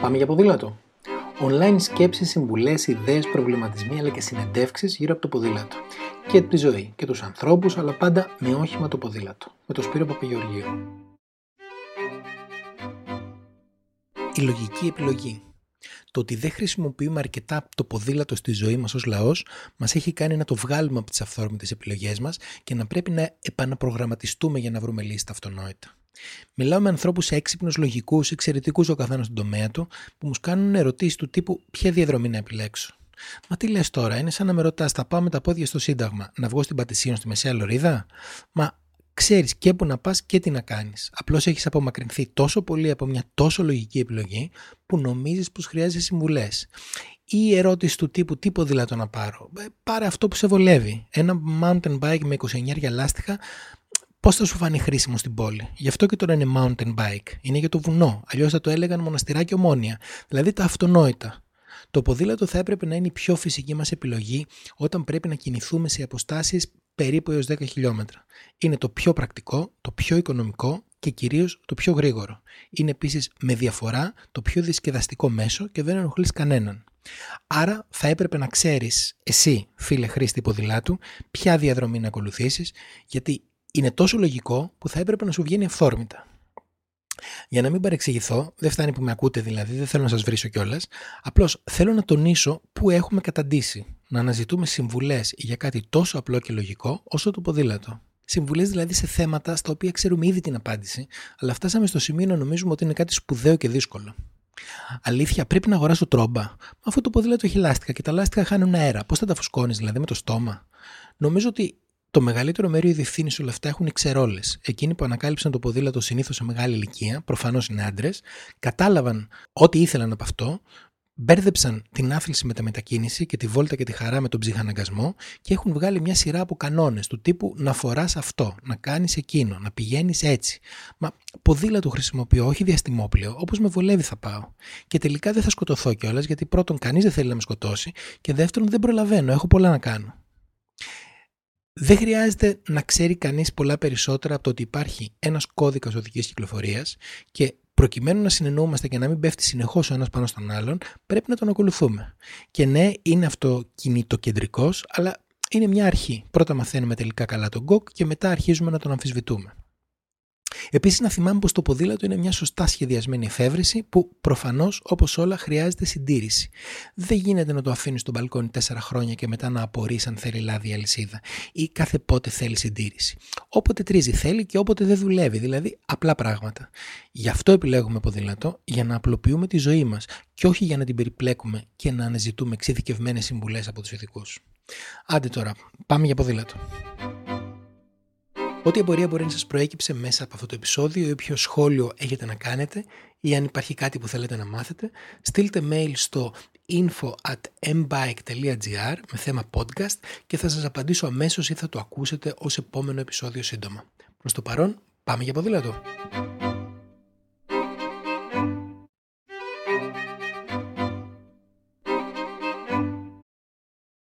Πάμε για ποδήλατο. Online σκέψεις, συμβουλές, ιδέες, προβληματισμοί αλλά και συνεντεύξεις γύρω από το ποδήλατο. Και τη ζωή και τους ανθρώπους αλλά πάντα με όχημα το ποδήλατο. Με το Σπύρο Παπαγεωργίου. Η λογική επιλογή. Το ότι δεν χρησιμοποιούμε αρκετά το ποδήλατο στη ζωή μας ως λαός μας έχει κάνει να το βγάλουμε από τις αυθόρμητες επιλογές μας και να πρέπει να επαναπρογραμματιστούμε για να βρούμε λύση αυτονόητα. Μιλάω με ανθρώπους έξυπνους, λογικούς, εξαιρετικούς ο καθένας στον τομέα του, που μου κάνουν ερωτήσεις του τύπου ποια διαδρομή να επιλέξω; Μα τι λες τώρα, είναι σαν να με ρωτάς, θα πάω με τα πόδια στο Σύνταγμα, να βγω στην Πατησίων στη Μεσαία Λωρίδα; Μα ξέρεις και που να πας και τι να κάνεις. Απλώς έχεις απομακρυνθεί τόσο πολύ από μια τόσο λογική επιλογή που νομίζεις πως χρειάζεσαι συμβουλές. Ή η ερώτηση του τύπου τι ποδήλατο να πάρω; Ε, πάρε αυτό που σε βολεύει. Ένα mountain bike με 29 λάστιχα Πώς θα σου φανεί χρήσιμο στην πόλη; Γι' αυτό και τώρα είναι mountain bike. Είναι για το βουνό. Αλλιώς θα το έλεγαν μοναστηράκι ομόνια. Δηλαδή τα αυτονόητα. Το ποδήλατο θα έπρεπε να είναι η πιο φυσική μας επιλογή όταν πρέπει να κινηθούμε σε αποστάσεις περίπου έως 10 χιλιόμετρα. Είναι το πιο πρακτικό, το πιο οικονομικό και κυρίως το πιο γρήγορο. Είναι επίσης με διαφορά το πιο δισκεδαστικό μέσο και δεν ενοχλείς κανέναν. Άρα θα έπρεπε να ξέρεις εσύ φίλε χρήστη ποδηλάτου ποια διαδρομή να ακολουθήσεις γιατί είναι τόσο λογικό που θα έπρεπε να σου βγαίνει αυθόρμητα. Για να μην παρεξηγηθώ, δεν φτάνει που με ακούτε δηλαδή, δεν θέλω να σας βρίσω κιόλας. Απλώς θέλω να τονίσω που έχουμε καταντήσει να αναζητούμε συμβουλές για κάτι τόσο απλό και λογικό όσο το ποδήλατο. Συμβουλές δηλαδή σε θέματα στα οποία ξέρουμε ήδη την απάντηση, αλλά φτάσαμε στο σημείο να νομίζουμε ότι είναι κάτι σπουδαίο και δύσκολο. Αλήθεια, πρέπει να αγοράσω τρόμπα; Μα αυτό το ποδήλατο έχει λάστιχα και τα λάστιχα χάνουν αέρα. Πώς θα τα φουσκώνεις δηλαδή με το στόμα; Νομίζω ότι το μεγαλύτερο μέρο ευθύνη όλα αυτά έχουν οι ξερόλε. Εκείνοι που ανακάλυψαν το ποδήλατο συνήθως σε μεγάλη ηλικία, προφανώς είναι άντρες, κατάλαβαν ό,τι ήθελαν από αυτό, μπέρδεψαν την άθληση με τα μετακίνηση και τη βόλτα και τη χαρά με τον ψυχαναγκασμό και έχουν βγάλει μια σειρά από κανόνες του τύπου να φοράς αυτό, να κάνεις εκείνο, να πηγαίνεις έτσι. Μα ποδήλατο χρησιμοποιώ, όχι διαστημόπλαιο, όπως με βολεύει θα πάω. Και τελικά δεν θα σκοτωθώ κιόλας γιατί πρώτον κανείς δεν θέλει να με σκοτώσει και δεύτερον δεν προλαβαίνω, έχω πολλά να κάνω. Δεν χρειάζεται να ξέρει κανείς πολλά περισσότερα από το ότι υπάρχει ένας κώδικας οδικής κυκλοφορίας και προκειμένου να συνεννοούμαστε και να μην πέφτει συνεχώς ο ένας πάνω στον άλλον, πρέπει να τον ακολουθούμε. Και ναι, είναι αυτό κινητοκεντρικός, αλλά είναι μια αρχή. Πρώτα μαθαίνουμε τελικά καλά τον κοκ και μετά αρχίζουμε να τον αμφισβητούμε. Επίσης, να θυμάμαι πως το ποδήλατο είναι μια σωστά σχεδιασμένη εφεύρεση που προφανώς, όπως όλα, χρειάζεται συντήρηση. Δεν γίνεται να το αφήνεις στο μπαλκόνι 4 χρόνια και μετά να απορρεί αν θέλει λάδι αλυσίδα ή κάθε πότε θέλει συντήρηση. Όποτε τρίζει θέλει και όποτε δεν δουλεύει, δηλαδή απλά πράγματα. Γι' αυτό επιλέγουμε ποδήλατο, για να απλοποιούμε τη ζωή μας και όχι για να την περιπλέκουμε και να αναζητούμε εξειδικευμένες συμβουλές από τους ειδικούς. Άντε τώρα, πάμε για ποδήλατο. Ό,τι απορία μπορεί να σας προέκυψε μέσα από αυτό το επεισόδιο ή όποιο σχόλιο έχετε να κάνετε ή αν υπάρχει κάτι που θέλετε να μάθετε, στείλτε mail στο info at mbike.gr με θέμα podcast και θα σας απαντήσω αμέσως ή θα το ακούσετε ως επόμενο επεισόδιο σύντομα. Προς το παρόν, πάμε για ποδήλατο!